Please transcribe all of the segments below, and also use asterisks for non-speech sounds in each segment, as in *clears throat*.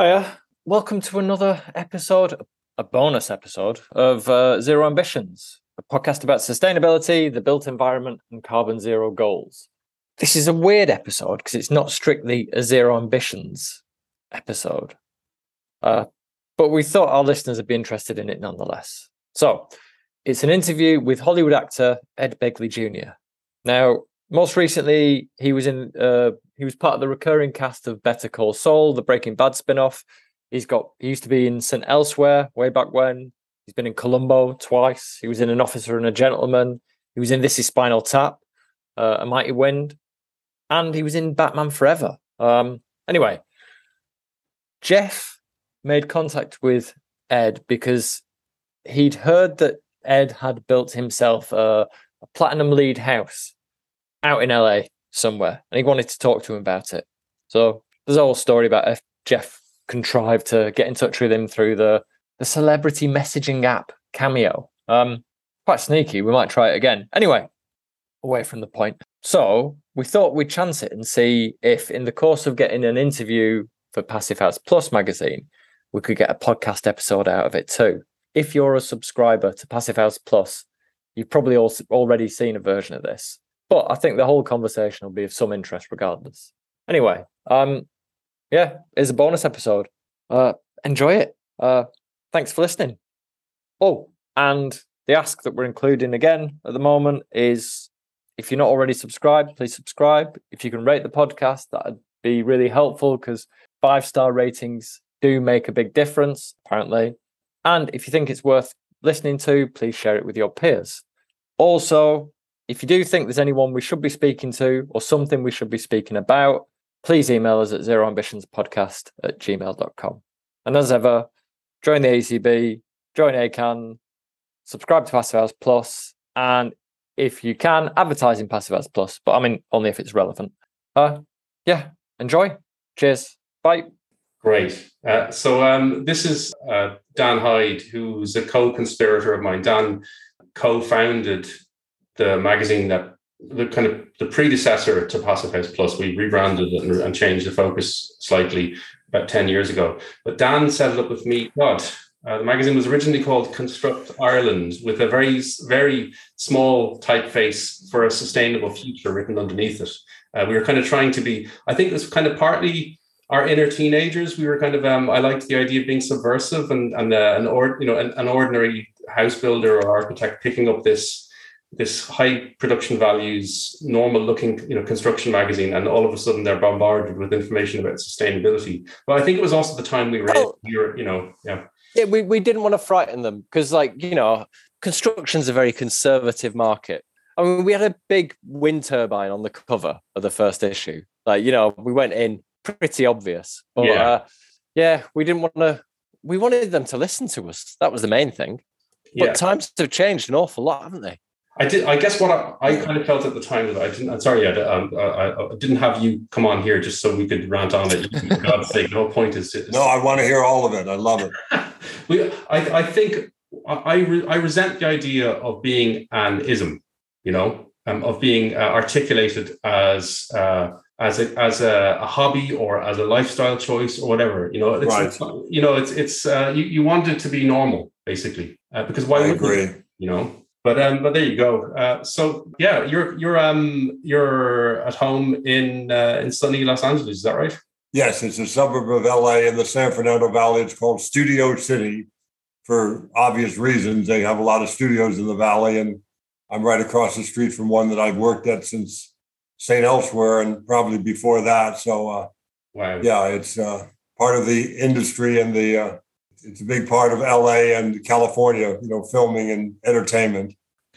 Hiya. Welcome to another episode, a bonus episode of uh, Zero Ambitions, a podcast about sustainability, the built environment, and carbon zero goals. This is a weird episode because it's not strictly a Zero Ambitions episode. Uh, but we thought our listeners would be interested in it nonetheless. So it's an interview with Hollywood actor Ed Begley Jr. Now, most recently, he was in uh, he was part of the recurring cast of Better Call Saul, the Breaking Bad spin-off. He's got he used to be in St. Elsewhere way back when. He's been in Columbo twice. He was in An Officer and a Gentleman. He was in This Is Spinal Tap, uh, A Mighty Wind, and he was in Batman Forever. Um, anyway, Jeff made contact with Ed because he'd heard that Ed had built himself a, a platinum LEED house out in LA somewhere, and he wanted to talk to him about it. So there's a whole story about if Jeff contrived to get in touch with him through the the celebrity messaging app Cameo. Um, quite sneaky. We might try it again. Anyway, away from the point. So we thought we'd chance it and see if, in the course of getting an interview for Passive House Plus magazine, we could get a podcast episode out of it too. If you're a subscriber to Passive House Plus, you've probably also already seen a version of this. But I think the whole conversation will be of some interest regardless. Anyway, um, yeah, it's a bonus episode. Uh, enjoy it. Uh, thanks for listening. Oh, and the ask that we're including again at the moment is if you're not already subscribed, please subscribe. If you can rate the podcast, that'd be really helpful because five star ratings do make a big difference, apparently. And if you think it's worth listening to, please share it with your peers. Also, if you do think there's anyone we should be speaking to or something we should be speaking about, please email us at zeroambitionspodcast at gmail.com. And as ever, join the AECB, join ACAN, subscribe to Passive House Plus, and if you can, advertise in Passive House Plus, but I mean, only if it's relevant. Uh, yeah, enjoy. Cheers. Bye. Great. Uh, so um, this is uh, Dan Hyde, who's a co-conspirator of mine. Dan co-founded the magazine that the kind of the predecessor to Passive House Plus. We rebranded and, and changed the focus slightly about 10 years ago. But Dan set it up with me. God, uh, the magazine was originally called Construct Ireland with a very, very small typeface for a sustainable future written underneath it. Uh, we were kind of trying to be, I think was kind of partly our inner teenagers. We were kind of, um, I liked the idea of being subversive and, and uh, an, or, you know, an, an ordinary house builder or architect picking up this this high production values, normal looking, you know, construction magazine, and all of a sudden they're bombarded with information about sustainability. But I think it was also the time we were, well, we were you know, yeah. Yeah, we, we didn't want to frighten them because, like, you know, construction's a very conservative market. I mean, we had a big wind turbine on the cover of the first issue. Like, you know, we went in pretty obvious. But yeah, uh, yeah we didn't want to, we wanted them to listen to us. That was the main thing. But yeah. times have changed an awful lot, haven't they? I did. I guess what I, I, kind of felt at the time that I didn't. I'm sorry, I, um, I, I, didn't have you come on here just so we could rant on it. *laughs* For God's sake, the whole point is. To, no, I want to hear all of it. I love it. *laughs* we, I, I think I, re, I resent the idea of being an ism. You know, um, of being uh, articulated as uh, as a as a, a, hobby or as a lifestyle choice or whatever. You know, it's, right. It's, you know, it's it's uh, you you want it to be normal basically uh, because why I agree. You, you know but um, but there you go. Uh, so yeah, you're you're um you're at home in uh, in sunny Los Angeles. Is that right? Yes, it's a suburb of LA in the San Fernando Valley. It's called Studio City for obvious reasons. They have a lot of studios in the valley, and I'm right across the street from one that I've worked at since St. Elsewhere and probably before that. So, uh, wow. yeah, it's uh, part of the industry and the uh, it's a big part of LA and California, you know, filming and entertainment.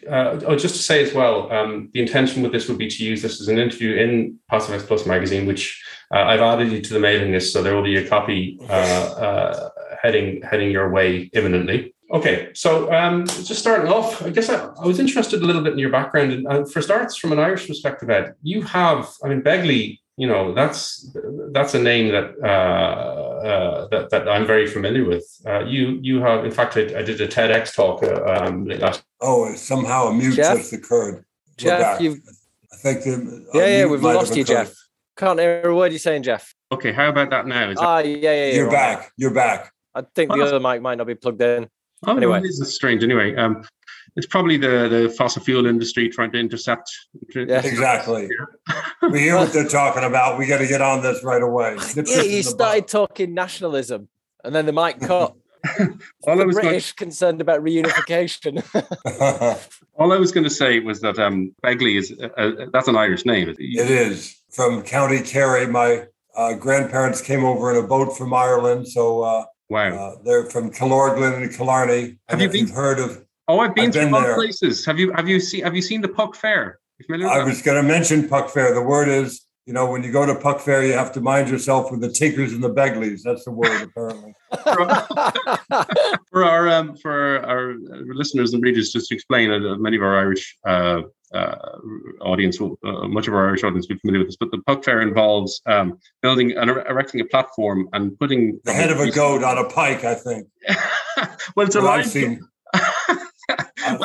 Uh, oh, just to say as well, um, the intention with this would be to use this as an interview in House Plus magazine, which uh, I've added you to the mailing list, so there will be a copy uh, uh heading heading your way imminently. Okay, so um, just starting off, I guess I, I, was interested a little bit in your background, and uh, for starts, from an Irish perspective, Ed, you have, I mean, Begley you know that's that's a name that uh, uh, that, that I'm very familiar with. Uh, you you have in fact I, I did a TEDx talk uh, um, last. Oh, somehow a mute Jeff? just occurred. Jeff, you. I think the, yeah yeah we've lost you, Jeff. Can't hear a word you're saying, Jeff. Okay, how about that now? Is that, Ah, yeah, yeah, yeah. You're right. back. You're back. I think the Oh. other mic might not be plugged in. oh, anyway. this is strange. Anyway, um, it's probably the, the fossil fuel industry trying to intercept. Yeah. Exactly. *laughs* We hear what they're talking about. We got to get on this right away. *laughs* Nip Yeah, this in he started talking nationalism, and then the mic cut. *laughs* All I the was going, British concerned about reunification. all I was going to say was that um, Begley is uh, uh, that's an Irish name. it is from County Kerry. My uh, grandparents came over in a boat from Ireland, so uh, Wow. uh, they're from Killorglin and Killarney. Have And you been- heard of, oh, I've been I've to been both places. Have you have you seen have you seen the Puck Fair? You familiar with I was going to mention Puck Fair. The word is, you know, when you go to Puck Fair, you have to mind yourself with the tinkers and the begleys. That's the word, apparently. *laughs* *laughs* for our um, for our listeners and readers, just to explain, uh, many of our Irish uh, uh, audience, will, uh, much of our Irish audience will be familiar with this, but the Puck Fair involves um, building and er- erecting a platform and putting The head of a goat on a pike, I think. *laughs* well, it's a What line.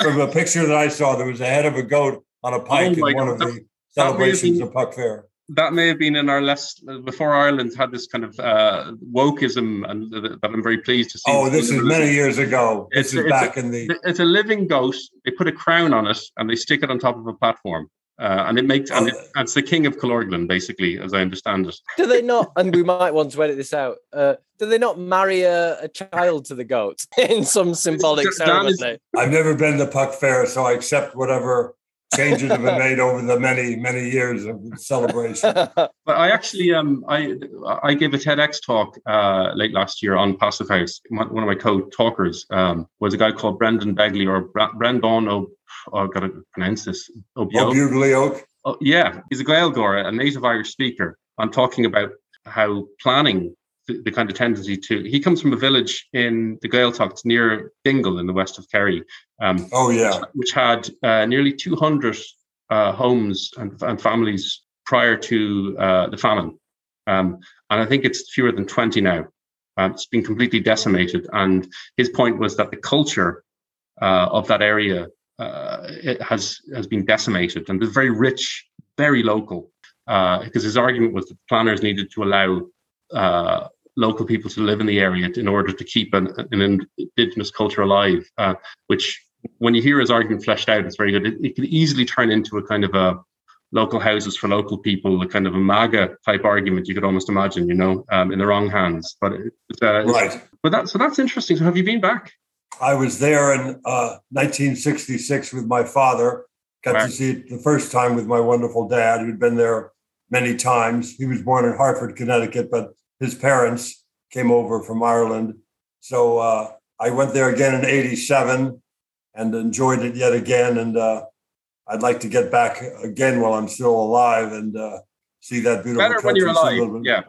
From a picture that I saw, there was a head of a goat on a pike Oh in one God. of the That celebrations been- of Puck Fair. that may have been in our less before Ireland had this kind of uh, wokeism, and that I'm very pleased to see. Oh, this is many years ago. This It's- is it's back in the. It's a living goat. They put a crown on it and they stick it on top of a platform, uh, and it makes and, it, it's the king of Killorglin, basically, as I understand it. do they not? *laughs* And we might want to edit this out. Uh, do they not marry a, a child to the goat *laughs* in some symbolic Dan is- ceremony? I've never been to Puck Fair, so I accept whatever changes have been *laughs* made over the many, many years of celebration. *laughs* But I actually, um, I I gave a TEDx talk uh, late last year on Passive House. One one of my co-talkers um, was a guy called Brendan Begley or Bra- Brendan. Oh, oh, I've got to pronounce this. Oh, Obio. Bugly Oak. Oh, yeah, he's a Gaeilgeoir, a native Irish speaker. I'm talking about how planning, the, the kind of tendency to. He comes from a village in the Gaeltacht near Dingle in the west of Kerry, um, Oh, yeah. which had uh, nearly 200 uh, homes and, and families prior to uh, the famine. Um, and I think it's fewer than 20 now. Um, it's been completely decimated. And his point was that the culture uh, of that area uh, it has has been decimated, and it's very rich, very local. Uh, because his argument was that planners needed to allow uh, local people to live in the area in order to keep an, an indigenous culture alive. Uh, which, when you hear his argument fleshed out, it's very good. It, it could easily turn into a kind of a local houses for local people, a kind of a MAGA type argument you could almost imagine, you know, um, in the wrong hands. But it's, uh, Right. but that so that's interesting. So have you been back? I was there in uh, 1966 with my father. Got Wow. to see it the first time with my wonderful dad, who'd been there many times. He was born in Hartford, Connecticut, but his parents came over from Ireland. So uh, I went there again in 87 and enjoyed it yet again. And uh, I'd like to get back again while I'm still alive and uh, see that beautiful Better when country. you're alive. bit- Yeah.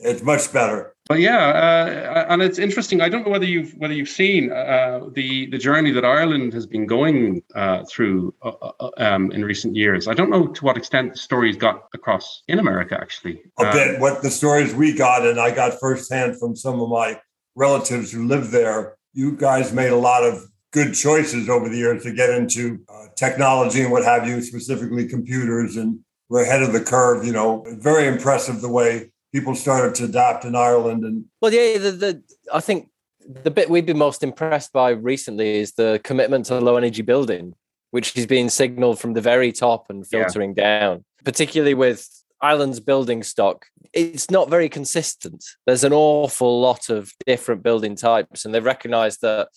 It's much better. But yeah, uh, and it's interesting. I don't know whether you've whether you've seen uh, the the journey that Ireland has been going uh, through uh, uh, um, in recent years. I don't know to what extent the stories got across in America. Actually, a Uh, bit what the stories we got and i got firsthand from some of my relatives who live there you guys made a lot of good choices over the years to get into uh, technology and what have you specifically computers and we're ahead of the curve you know very impressive the way people started to adapt in ireland and Well, yeah, the, the I think the bit we've been most impressed by recently is the commitment to low energy building, which is being signaled from the very top and Yeah. filtering down, particularly with Ireland's building stock. It's not very consistent. There's an awful lot of different building types, and they've recognized that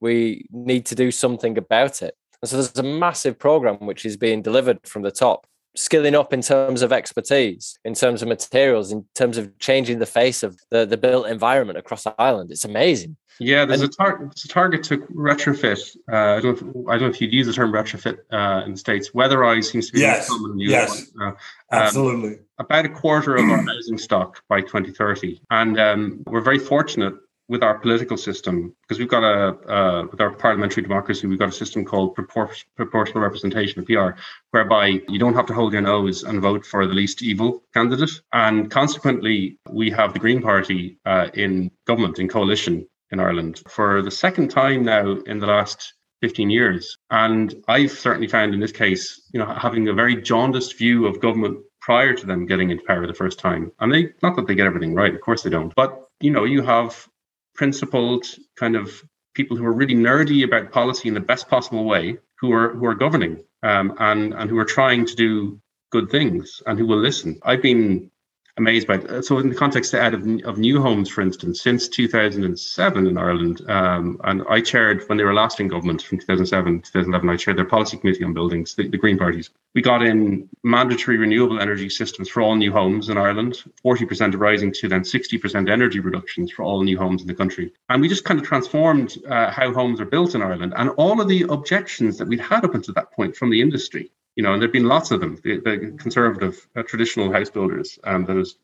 we need to do something about it. And so there's a massive program which is being delivered from the top skilling up in terms of expertise, in terms of materials, in terms of changing the face of the, the built environment across Ireland. It's amazing. Yeah, there's And- a, tar- there's a target to retrofit. Uh, I don't. Know if, I don't know if you'd use the term retrofit uh, in the states. Weatherize seems to be the most Yes, common use yes. one. Uh, um, absolutely about a quarter of our housing stock by 2030, and um, we're very fortunate with our political system because we've got a uh, with our parliamentary democracy we've got a system called propor- proportional representation of (PR), whereby you don't have to hold your nose and vote for the least evil candidate, and consequently we have the Green Party uh, in government in coalition in Ireland for the second time now in the last 15 years. And I've certainly found in this case, you know, having a very jaundiced view of government prior to them getting into power the first time. And they not that they get everything right, of course they don't. But you know, you have principled kind of people who are really nerdy about policy in the best possible way, who are who are governing um, and and who are trying to do good things and who will listen. I've been amazed by it. So, in the context of, of new homes, for instance, since 2007 in Ireland, um, and I chaired when they were last in government from 2007 to 2011, I chaired their policy committee on buildings, the, the Green parties. We got in mandatory renewable energy systems for all new homes in Ireland, 40% rising to then 60% energy reductions for all new homes in the country. And we just kind of transformed uh, how homes are built in Ireland. And all of the objections that we'd had up until that point from the industry you know, and there've been lots of them. The, the conservative, uh, traditional house builders um, that has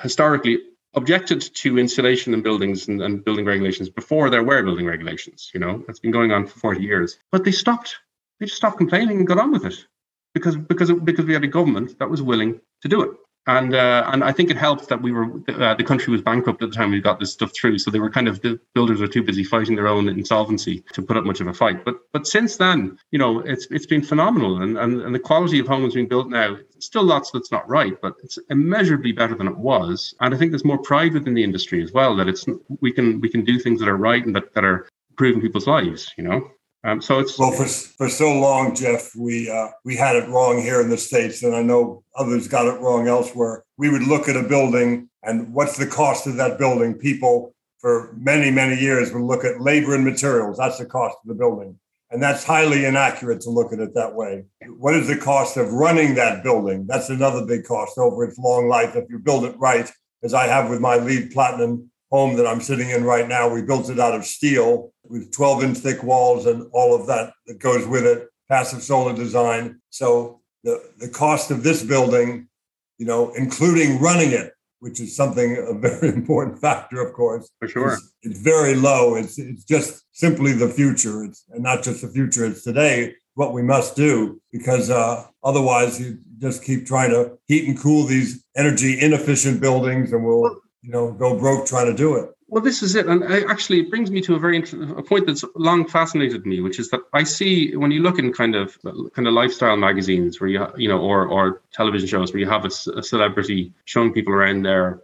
historically objected to insulation in buildings and, and, building regulations before there were building regulations. You know, that's been going on for 40 years. But they stopped. They just stopped complaining and got on with it because because because we had a government that was willing to do it and uh, and I think it helped that we were uh, the country was bankrupt at the time we got this stuff through. So they were kind of the builders were too busy fighting their own insolvency to put up much of a fight. But but since then, you know, it's it's been phenomenal, and and, and the quality of homes being built now, still lots that's not right, but it's immeasurably better than it was. And I think there's more pride within the industry as well that it's we can we can do things that are right and that, that are improving people's lives. You know. Um, so it's well for for so long, Jeff. We uh, we had it wrong here in the states, and I know others got it wrong elsewhere. We would look at a building and what's the cost of that building. People for many many years would look at labor and materials. That's the cost of the building, and that's highly inaccurate to look at it that way. What is the cost of running that building? That's another big cost over its long life. If you build it right, as I have with my LEED Platinum home that I'm sitting in right now. We built it out of steel with 12 inch thick walls and all of that that goes with it, passive solar design. So the, the cost of this building, you know, including running it, which is something a very *laughs* important factor, of course. For sure. It's, it's very low. It's it's just simply the future. It's and not just the future, it's today what we must do because uh, otherwise you just keep trying to heat and cool these energy inefficient buildings and we'll you know, go broke trying to do it. Well, this is it, and I, actually, it brings me to a very a point that's long fascinated me, which is that I see when you look in kind of kind of lifestyle magazines, where you you know, or or television shows where you have a, a celebrity showing people around their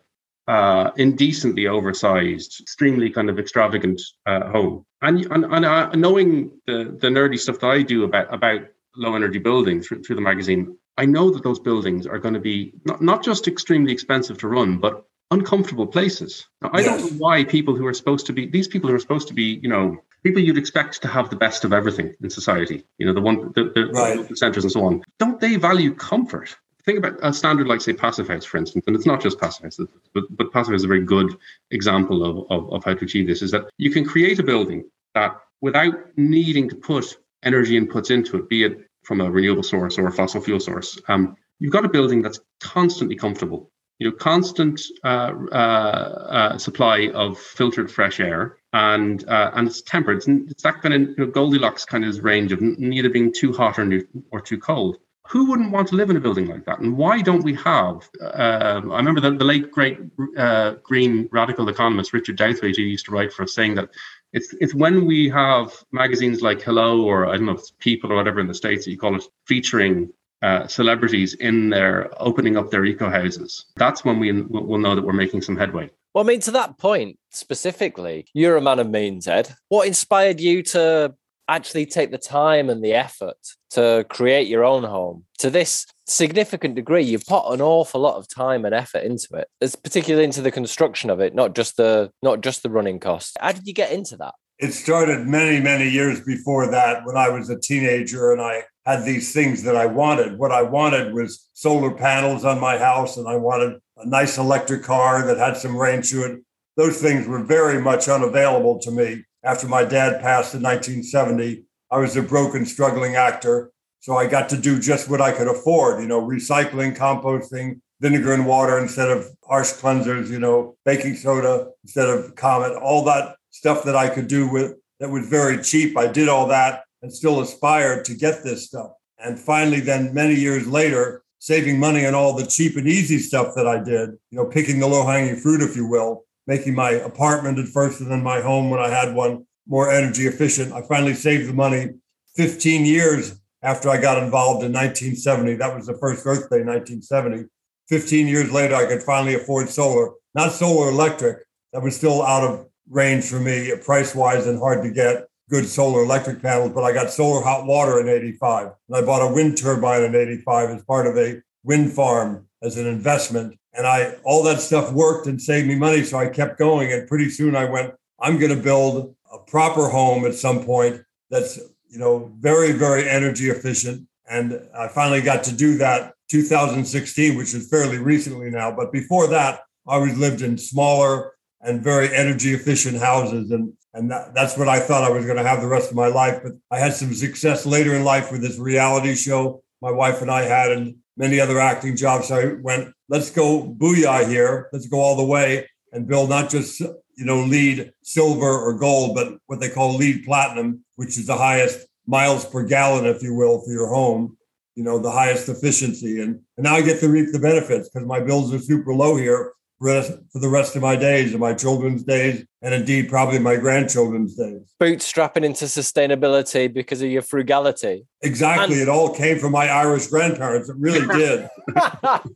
uh, indecently oversized, extremely kind of extravagant uh, home, and and, and uh, knowing the the nerdy stuff that I do about about low energy building through, through the magazine, I know that those buildings are going to be not, not just extremely expensive to run, but uncomfortable places. Now, I yes. don't know why people who are supposed to be these people who are supposed to be, you know, people you'd expect to have the best of everything in society, you know, the one the, the, right. and so on. Don't they value comfort? Think about a standard like say passive house, for instance, and it's not just passive house, but but passive house is a very good example of, of, of how to achieve this. Is that you can create a building that without needing to put energy inputs into it, be it from a renewable source or a fossil fuel source, um, you've got a building that's constantly comfortable you know, constant uh, uh, uh, supply of filtered fresh air, and uh, and it's tempered. It's, it's that kind of you know, Goldilocks kind of range of neither being too hot or, new, or too cold. Who wouldn't want to live in a building like that? And why don't we have? Um, I remember the, the late great uh, green radical economist Richard Douthwaite, who used to write for us, saying that it's it's when we have magazines like Hello or I don't know People or whatever in the states that you call it featuring uh, celebrities in there opening up their eco houses. That's when we will know that we're making some headway. Well, I mean, to that point specifically, you're a man of means, Ed. What inspired you to actually take the time and the effort to create your own home to this significant degree you've put an awful lot of time and effort into it it's particularly into the construction of it not just the not just the running costs how did you get into that it started many many years before that when i was a teenager and i had these things that I wanted. What I wanted was solar panels on my house, and I wanted a nice electric car that had some range to it. Those things were very much unavailable to me. After my dad passed in 1970, I was a broken, struggling actor. So I got to do just what I could afford, you know, recycling, composting, vinegar and water instead of harsh cleansers, you know, baking soda instead of Comet, all that stuff that I could do with that was very cheap. I did all that and still aspired to get this stuff. And finally, then many years later, saving money on all the cheap and easy stuff that I did, you know, picking the low hanging fruit, if you will, making my apartment at first and then my home when I had one more energy efficient. I finally saved the money 15 years after I got involved in 1970. That was the first Earth Day, 1970. 15 years later, I could finally afford solar, not solar electric. That was still out of range for me, price wise, and hard to get good solar electric panels. But I got solar hot water in 85. And I bought a wind turbine in 85 as part of a wind farm as an investment. And I all that stuff worked and saved me money. So I kept going. And pretty soon I went, I'm going to build a proper home at some point that's, you know, very, very energy efficient. And I finally got to do that 2016, which is fairly recently now. But before that, I always lived in smaller and very energy efficient houses. And, and that, that's what I thought I was going to have the rest of my life. But I had some success later in life with this reality show my wife and I had, and many other acting jobs. So I went, let's go booyah here. Let's go all the way and build not just, you know, LEED silver or gold, but what they call LEED platinum, which is the highest miles per gallon, if you will, for your home you know, the highest efficiency. And, and now I get to reap the benefits because my bills are super low here for, for the rest of my days and my children's days, and indeed probably my grandchildren's days. Bootstrapping into sustainability because of your frugality. Exactly. And- it all came from my Irish grandparents. It really *laughs* did.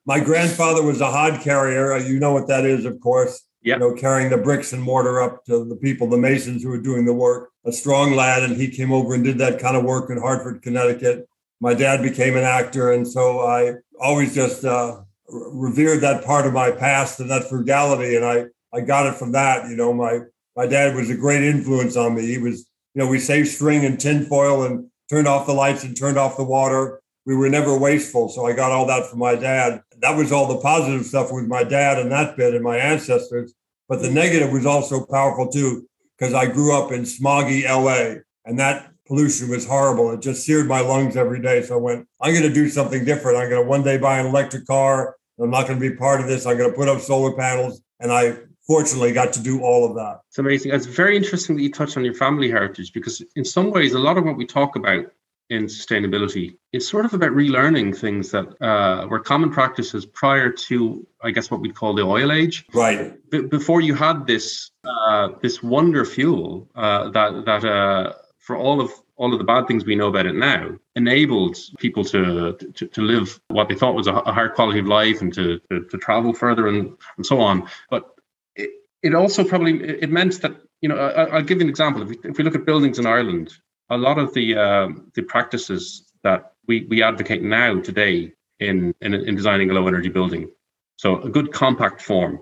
my grandfather was a hod carrier. You know what that is, of course. Yep. You know, carrying the bricks and mortar up to the people, the masons who were doing the work. A strong lad, and he came over and did that kind of work in Hartford, Connecticut my dad became an actor, and so I always just uh, revered that part of my past and that frugality, and I I got it from that. You know, my my dad was a great influence on me. He was, you know, we saved string and tinfoil and turned off the lights and turned off the water. We were never wasteful, so I got all that from my dad. That was all the positive stuff with my dad and that bit and my ancestors. But the negative was also powerful too, because I grew up in smoggy LA, and that pollution was horrible. It just seared my lungs every day. So I went, I'm going to do something different. I'm going to one day buy an electric car. I'm not going to be part of this. I'm going to put up solar panels. And I fortunately got to do all of that. It's amazing. It's very interesting that you touch on your family heritage because, in some ways, a lot of what we talk about in sustainability is sort of about relearning things that uh, were common practices prior to, I guess, what we'd call the oil age. Right. B- before you had this uh, this wonder fuel uh, that that uh, for all of all of the bad things we know about it now, enabled people to to, to live what they thought was a, a higher quality of life and to, to, to travel further and, and so on. But it, it also probably it meant that you know I, will give you an example. If we, if we look at buildings in Ireland, a lot of the uh, the practices that we, we advocate now today in, in in designing a low energy building, so a good compact form,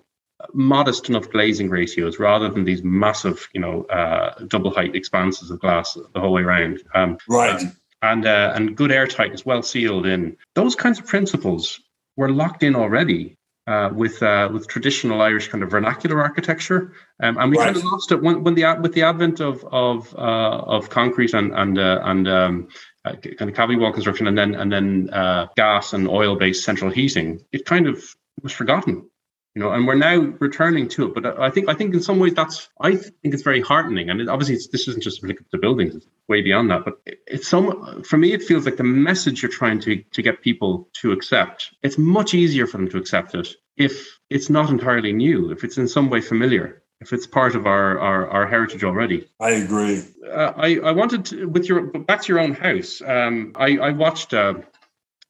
modest enough glazing ratios rather than these massive, you know, uh, double height expanses of glass the whole way around. Um, right. and uh, and good airtight is well sealed in. Those kinds of principles were locked in already uh, with uh, with traditional Irish kind of vernacular architecture, um, and we right. kind of lost it when, when the with the advent of of uh, of concrete and and uh, and um, uh, kind of cavity wall construction, and then and then uh, gas and oil based central heating. It kind of was forgotten you know, and we're now returning to it. But I think I think in some ways that's I think it's very heartening. And obviously, this isn't just related to buildings; it's way beyond that. But it's some for me, it feels like the message you're trying to to get people to accept. It's much easier for them to accept it if it's not entirely new, if it's in some way familiar. If it's part of our our, our heritage already, I agree. Uh, I I wanted to, with your back to your own house. Um, I I watched uh,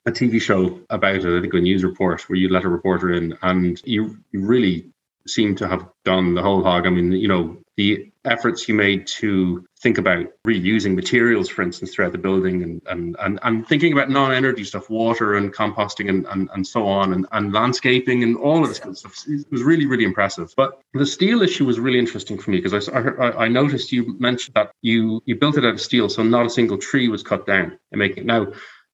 a TV show about it, I think a news report where you let a reporter in and you, really seem to have done the whole hog. I mean, you know, the efforts you made to think about reusing materials, for instance, throughout the building and and and, and thinking about non-energy stuff, water and composting and, and, and so on, and, and landscaping and all of this kind of stuff. It was really, really impressive. But the steel issue was really interesting for me because I, I, I noticed you mentioned that you you built it out of steel, so not a single tree was cut down and making it now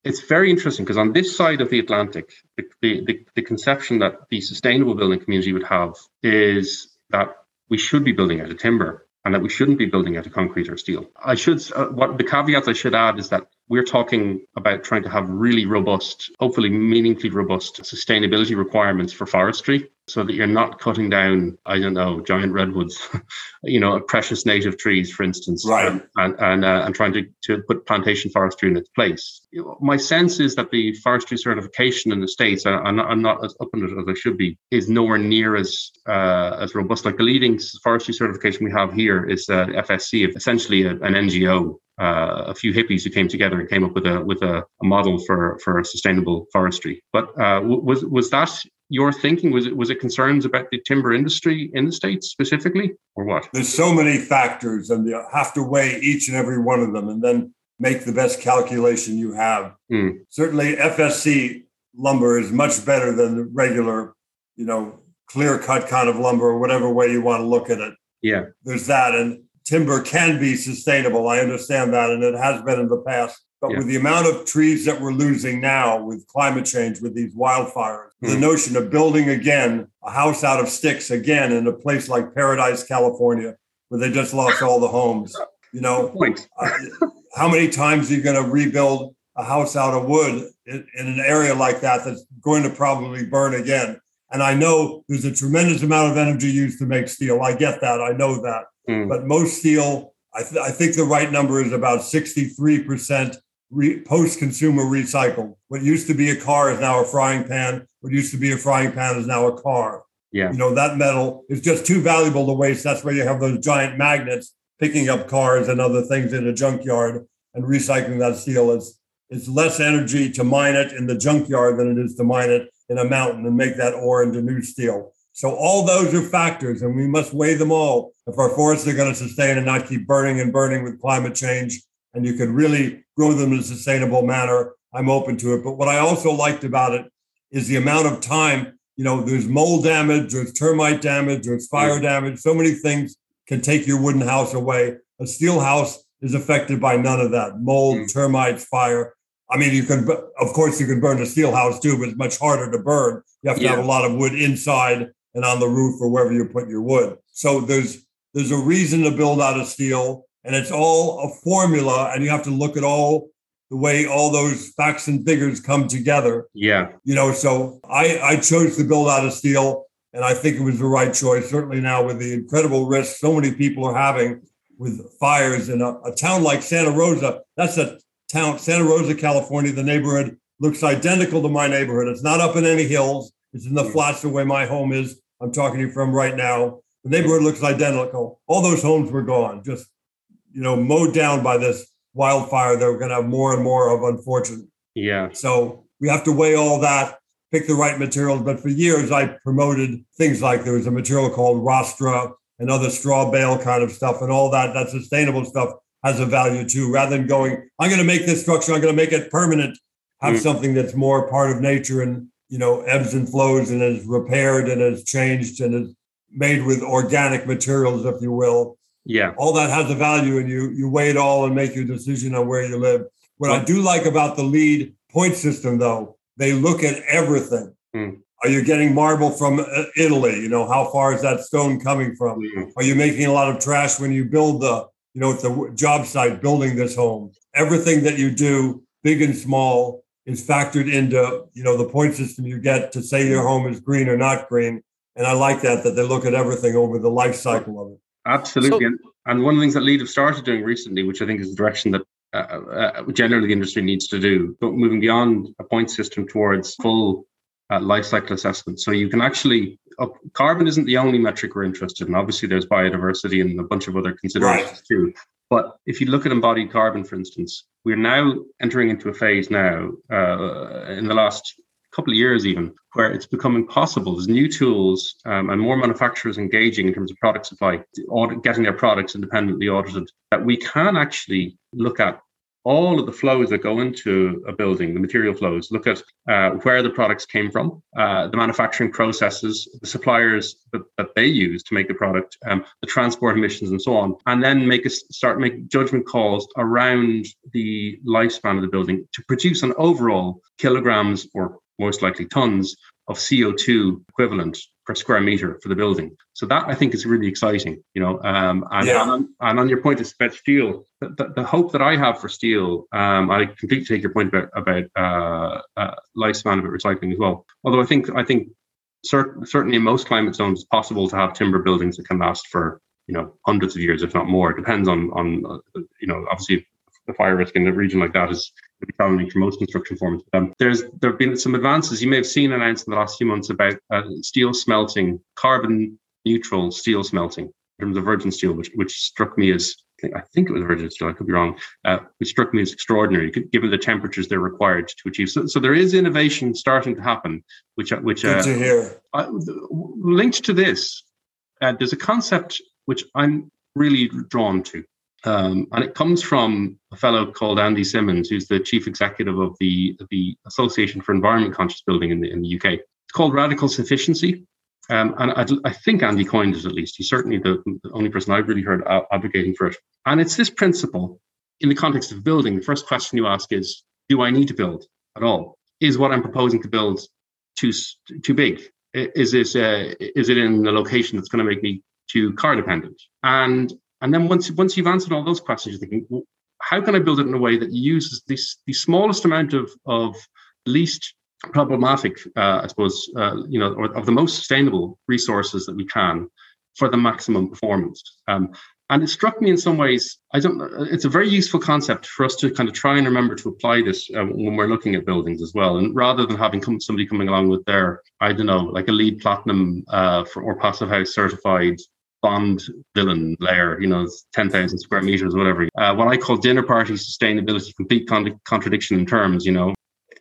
it's very interesting because on this side of the Atlantic, the, the, the, conception that the sustainable building community would have is that we should be building out of timber and that we shouldn't be building out of concrete or steel. I should, uh, what the caveats I should add is that we're talking about trying to have really robust, hopefully meaningfully robust sustainability requirements for forestry so that you're not cutting down, I don't know, giant redwoods, *laughs* you know, precious native trees, for instance, right, and and, uh, and trying to, to put plantation forestry in its place. My sense is that the forestry certification in the states, I'm not, I'm not as up on it as I should be, is nowhere near as uh, as robust. Like the leading forestry certification we have here is uh, FSC, essentially a, an NGO uh, a few hippies who came together and came up with a with a, a model for for sustainable forestry. But uh, was was that your thinking? Was it was it concerns about the timber industry in the states specifically, or what? There's so many factors, and you have to weigh each and every one of them, and then make the best calculation you have. Mm. Certainly, FSC lumber is much better than the regular, you know, clear cut kind of lumber, or whatever way you want to look at it. Yeah, there's that, and timber can be sustainable. I understand that, and it has been in the past. But yeah. with the amount of trees that we're losing now with climate change, with these wildfires, mm. the hmm. notion of building again a house out of sticks again in a place like Paradise, California, where they just lost all the homes. You know, uh, how many times are you going to rebuild a house out of wood in, in an area like that that's going to probably burn again? And I know there's a tremendous amount of energy used to make steel. I get that. I know that. Mm. But most steel, I, th- I, think the right number is about 63% re- post consumer recycled. What used to be a car is now a frying pan. What used to be a frying pan is now a car. Yeah. You know, that metal is just too valuable to waste. That's why you have those giant magnets picking up cars and other things in a junkyard and recycling that steel. It's, it's less energy to mine it in the junkyard than it is to mine it in a mountain and make that ore into new steel. So all those are factors, and we must weigh them all if our forests are going to sustain and not keep burning and burning with climate change. And you could really grow them in a sustainable manner. I'm open to it. But what I also liked about it is the amount of time. You know, there's mold damage, there's termite damage, there's fire damage. So many things can take your wooden house away. A steel house is affected by none of that mold, mm. termites, fire. I mean, you can, of course, you can burn a steel house too, but it's much harder to burn. You have to yeah. have a lot of wood inside and on the roof or wherever you put your wood. So there's there's a reason to build out of steel, and it's all a formula, and you have to look at all the way all those facts and figures come together. Yeah. You know, so I I chose to build out of steel, and I think it was the right choice. Certainly now with the incredible risk so many people are having with fires in a, a town like Santa Rosa. That's a town, Santa Rosa, California. The neighborhood looks identical to my neighborhood. It's not up in any hills. It's in the flats the way my home is. I'm talking to you from right now. The neighborhood looks identical. All those homes were gone, just you know, mowed down by this wildfire that we're going to have more and more of, unfortunately. Yeah. So we have to weigh all that, pick the right materials. But for years, I promoted things like there was a material called Rastra and other straw bale kind of stuff, and all that. That sustainable stuff has a value too. Rather than going, I'm going to make this structure, I'm going to make it permanent. Have mm. something that's more part of nature and you know ebbs and flows and is repaired and is changed and is made with organic materials, if you will. Yeah. All that has a value and you you weigh it all and make your decision on where you live. What I do like about the LEED point system though, they look at everything. Mm. Are you getting marble from uh, Italy? You know, how far is that stone coming from? Mm. Are you making a lot of trash when you build the, you know, the job site building this home? Everything that you do, big and small, is factored into, you know, the point system you get to say your home is green or not green. And I like that that they look at everything over the life cycle of it. Absolutely, so, and, and one of the things that LEED have started doing recently, which I think is the direction that uh, uh, generally the industry needs to do, but moving beyond a point system towards full uh, life cycle assessment. So you can actually uh, carbon isn't the only metric we're interested in. Obviously, there's biodiversity and a bunch of other considerations right. too. But if you look at embodied carbon, for instance, we're now entering into a phase now uh, in the last couple of years even where it's becoming possible there's new tools um, and more manufacturers engaging in terms of product supply audit, getting their products independently audited that we can actually look at all of the flows that go into a building, the material flows, look at uh, where the products came from, uh, the manufacturing processes, the suppliers that, that they use to make the product, um, the transport emissions, and so on, and then make us start make judgment calls around the lifespan of the building to produce an overall kilograms or most likely tons of CO2 equivalent per square meter for the building. So that I think is really exciting, you know. Um, and, yeah. and, on, and, on, your point about steel, the, the, the, hope that I have for steel, um, I completely take your point about about uh, uh, lifespan of recycling as well. Although I think I think cert- certainly in most climate zones, it's possible to have timber buildings that can last for you know hundreds of years, if not more. It depends on on uh, you know obviously the fire risk in a region like that is challenging for most construction forms. Um, there's there have been some advances you may have seen announced in the last few months about uh, steel smelting, carbon neutral steel smelting in terms of virgin steel, which which struck me as I think it was virgin steel, I could be wrong, uh, which struck me as extraordinary, given the temperatures they're required to achieve. So, so there is innovation starting to happen, which, which Good to hear. linked to this, there's a concept which I'm really drawn to. Um, and it comes from a fellow called Andy Simmons, who's the chief executive of the, the Association for Environment Conscious Building in the, in the UK. It's called radical sufficiency. Um, and I, I, think Andy coined it at least. He's certainly the, the, only person I've really heard advocating for it. And it's this principle in the context of building. The first question you ask is Do I need to build at all? Is what I'm proposing to build too, too big? Is, this, uh, is it in a location that's going to make me too car dependent? And and then once once you've answered all those questions, you're thinking, well, how can I build it in a way that uses this the smallest amount of of least problematic, uh, I suppose, uh, you know, or of the most sustainable resources that we can for the maximum performance. Um, and it struck me in some ways. I don't. It's a very useful concept for us to kind of try and remember to apply this uh, when we're looking at buildings as well. And rather than having come, somebody coming along with their, I don't know, like a LEED platinum uh, for, or passive house certified Bond villain layer, you know, 10,000 square meters, whatever. Uh, what I call dinner party sustainability, complete con- contradiction in terms, you know.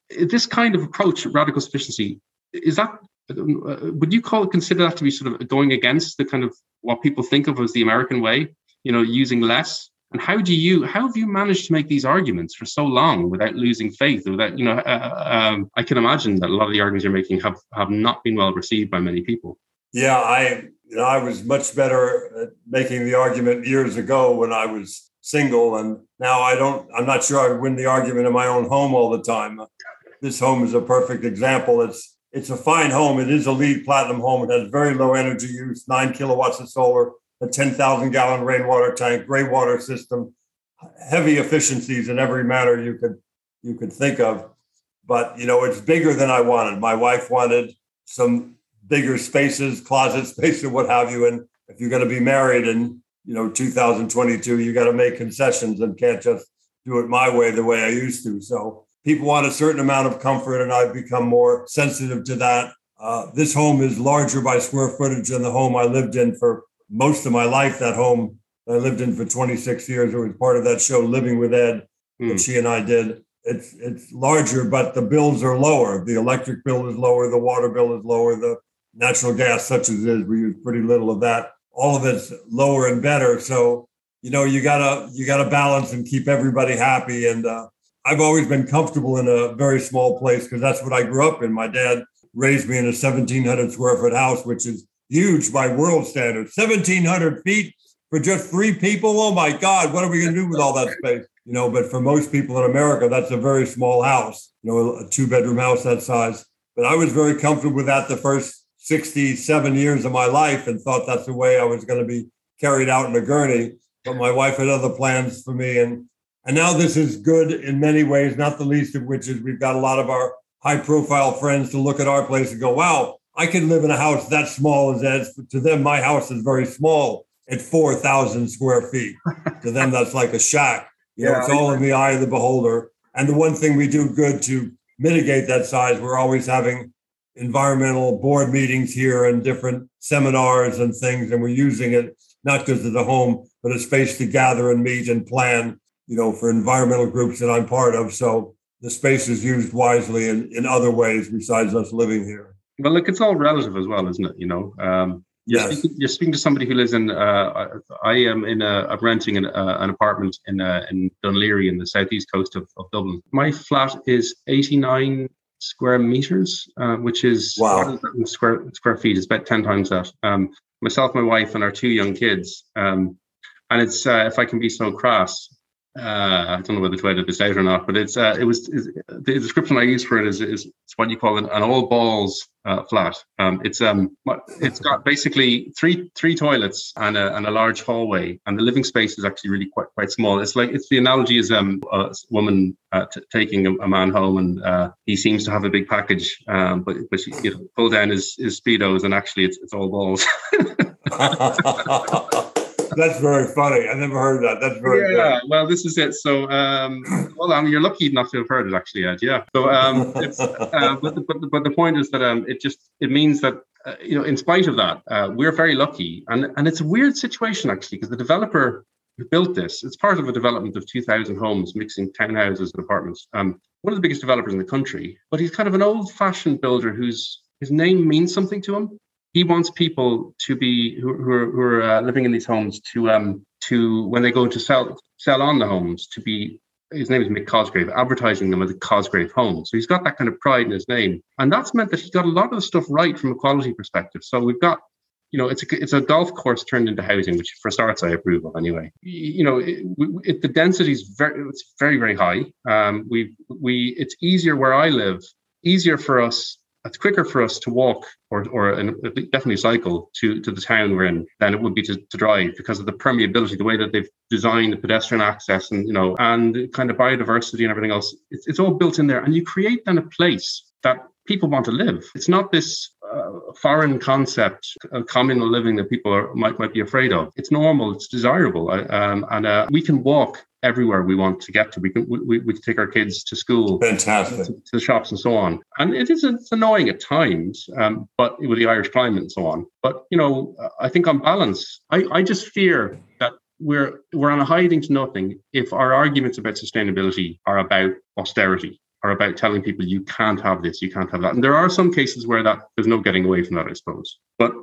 This kind of approach, radical sufficiency, is that, uh, would you call consider that to be sort of going against the kind of what people think of as the American way, you know, using less? And how do you, how have you managed to make these arguments for so long without losing faith? Without, you know, uh, uh um, I can imagine that a lot of the arguments you're making have, have not been well received by many people. Yeah, I you know, I was much better at making the argument years ago when I was single, and now I don't. I'm not sure I win the argument in my own home all the time. This home is a perfect example. It's it's a fine home. It is a LEED platinum home. It has very low energy use, nine kilowatts of solar, a 10,000 gallon rainwater tank, gray water system, heavy efficiencies in every manner you could you could think of. But you know, it's bigger than I wanted. My wife wanted some bigger spaces, closet spaces, what have you. And if you're going to be married in, you know, 2022, you got to make concessions and can't just do it my way, the way I used to. So people want a certain amount of comfort, and I've become more sensitive to that. Uh, this home is larger by square footage than the home I lived in for most of my life. That home I lived in for 26 years. It was part of that show, Living with Ed, mm. that she and I did. It's it's larger, but the bills are lower. The electric bill is lower, the water bill is lower, the natural gas, such as it is, we use pretty little of that. All of it's lower and better. So, you know, you gotta you gotta balance and keep everybody happy. And uh, I've always been comfortable in a very small place because that's what I grew up in. My dad raised me in a 1,700 square foot house, which is huge by world standards. 1,700 feet for just three people. Oh my God, what are we to do with all that space? You know, but for most people in America, that's a very small house, you know, a two bedroom house that size. But I was very comfortable with that the first 67 years of my life and thought that's the way I was going to be carried out in a gurney. But my wife had other plans for me. And, and now this is good in many ways, not the least of which is we've got a lot of our high profile friends to look at our place and go, wow, I can live in a house that small as Ed's. To them, my house is very small at 4,000 square feet. to them, that's like a shack. You know, it's all in the eye of the beholder. And the one thing we do good to mitigate that size, we're always having environmental board meetings here and different seminars and things, and we're using it not because of the home, but a space to gather and meet and plan, you know, for environmental groups that I'm part of. So the space is used wisely in, in other ways besides us living here. Well, look, it's all relative as well, isn't it? You know, um, you're, yes. speaking, you're speaking to somebody who lives in. Uh, I am in a. I'm renting an, uh, an apartment in uh, in Laoghaire in the southeast coast of, of Dublin. My flat is 89 square meters, uh, which is wow. square square feet. It's about ten times that. Um, myself, my wife, and our two young kids. Um, and it's uh, if I can be so crass, uh, I don't know whether to edit this out or not, but it's uh, it was the description I use for it is is it's what you call an, an all balls uh, flat. Um, it's um it's got basically three three toilets and a, and a large hallway, and the living space is actually really quite quite small. It's like it's the analogy is um a woman uh, t- taking a, a, man home, and uh, he seems to have a big package, um, but but she, you know, pull down his his speedos, and actually it's it's all balls. *laughs* *laughs* That's very funny. I never heard that. That's very yeah. Good. Well, this is it. So, um, well, I mean, you're lucky enough to have heard it, actually, Ed. Yeah. So, um, it's, *laughs* uh, but, the, but, the, but the point is that um, it just it means that uh, you know, in spite of that, uh, we're very lucky, and and it's a weird situation actually because the developer who built this. It's part of a development of 2,000 homes, mixing townhouses and apartments. Um, one of the biggest developers in the country, but he's kind of an old-fashioned builder whose his name means something to him. He wants people to be who, who are, who are uh, living in these homes to um, to when they go to sell sell on the homes to be his name is Mick Cosgrave, advertising them as a Cosgrave home. So he's got that kind of pride in his name. And that's meant that he's got a lot of the stuff right from a quality perspective. So we've got, you know, it's a, it's a golf course turned into housing, which for starts I approve of anyway. You know, it, it, the density is very, it's very, very high. Um, we, we, it's easier where I live, easier for us it's quicker for us to walk or, or definitely cycle to, to the town we're in than it would be to, to drive because of the permeability, the way that they've designed the pedestrian access and, you know, and kind of biodiversity and everything else. It's, it's all built in there. And you create then a place that people want to live. It's not this foreign concept of communal living that people are, might might be afraid of. It's normal. It's desirable, um, and uh, we can walk everywhere we want to get to. We can we, we can take our kids to school, fantastic, to, to the shops and so on. And it is it's annoying at times, um, but with the Irish climate and so on. But you know, I think on balance, I, I just fear that we're we're on a hiding to nothing if our arguments about sustainability are about austerity are about telling people you can't have this, you can't have that. And there are some cases where that there's no getting away from that, I suppose. But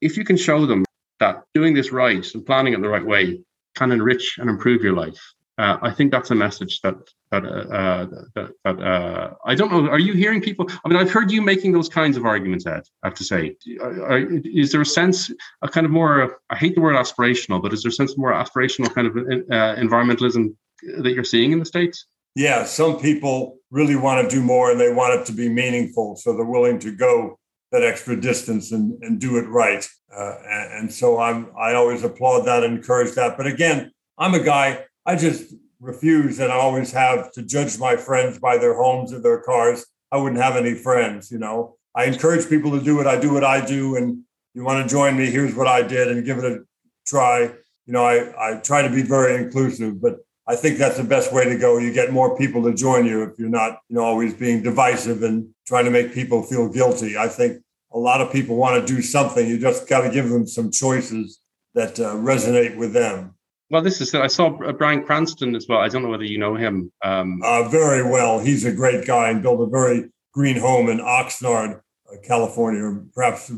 if you can show them that doing this right and planning it the right way can enrich and improve your life, uh, I think that's a message that that uh, uh, that, that uh, I don't know. Are you hearing people? I mean, I've heard you making those kinds of arguments, Ed. I have to say, are, are, is there a sense, a kind of more? I hate the word aspirational, but is there a sense of more aspirational kind of uh, environmentalism that you're seeing in the states? Yeah, some people really want to do more and they want it to be meaningful, so they're willing to go that extra distance and, and do it right. Uh, and, and so I'm I always applaud that, and encourage that. But again, I'm a guy I just refuse and I always have to judge my friends by their homes or their cars. I wouldn't have any friends, you know. I encourage people to do it. I do what I do, and you want to join me, here's what I did, and give it a try. You know, I, I try to be very inclusive, but I think that's the best way to go. You get more people to join you if you're not, you know, always being divisive and trying to make people feel guilty. I think a lot of people want to do something. You just got to give them some choices that uh, resonate with them. Well, this is I saw Bryan Cranston as well. I don't know whether you know him. Um, uh, very well. He's a great guy and built a very green home in Oxnard, uh, California, or perhaps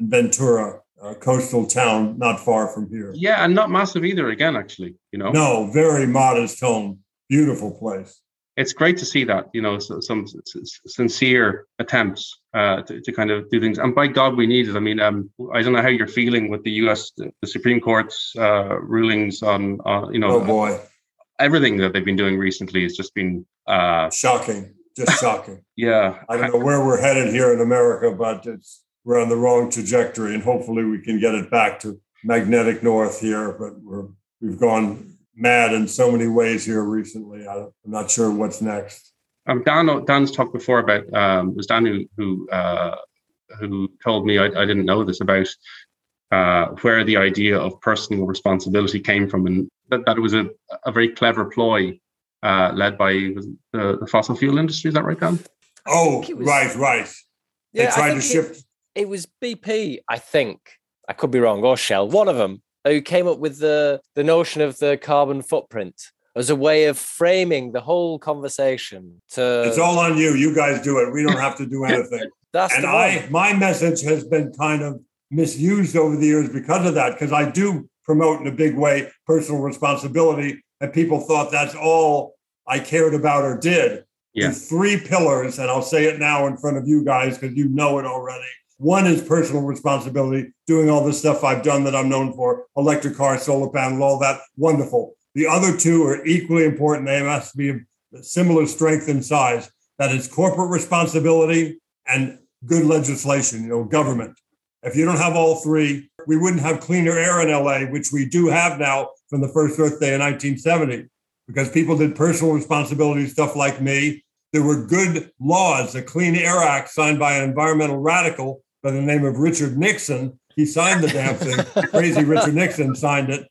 Ventura, a coastal town not far from here. Yeah, and not massive either. Again, actually, you know. No, very modest home. Beautiful place it's great to see that you know some sincere attempts uh, to, to, kind of do things and by god we need it i mean um, i don't know how you're feeling with the us the supreme court's uh, rulings on uh, you know oh boy everything that they've been doing recently has just been uh, shocking just shocking *laughs* yeah i don't know where we're headed here in america but it's we're on the wrong trajectory and hopefully we can get it back to magnetic north here but we're we've gone mad in so many ways here recently. I'm not sure what's next. Um, Dan, Dan's talked before about um, was Dan who who, uh, who told me I, I, didn't know this about uh, where the idea of personal responsibility came from, and that, that it was a, a very clever ploy uh, led by the, the, fossil fuel industry. Is that right, Dan? Oh, was, right, right. Yeah, they tried to shift. It, it was BP, I think. I could be wrong, or Shell. One of them who came up with the the notion of the carbon footprint as a way of framing the whole conversation to it's all on you you guys do it we don't have to do *laughs* anything That's and i my message has been kind of misused over the years because of that because i do promote in a big way personal responsibility and people thought that's all i cared about or did yeah. three pillars and i'll say it now in front of you guys because you know it already one is personal responsibility, doing all the stuff I've done that I'm known for electric car, solar panel, all that. Wonderful. The other two are equally important. They must be of similar strength and size. That is corporate responsibility and good legislation, you know, government. If you don't have all three, we wouldn't have cleaner air in LA, which we do have now from the first Earth Day in 1970, because people did personal responsibility stuff like me. There were good laws, the Clean Air Act signed by an environmental radical by the name of Richard Nixon. He signed the damn thing. *laughs* Crazy Richard Nixon signed it.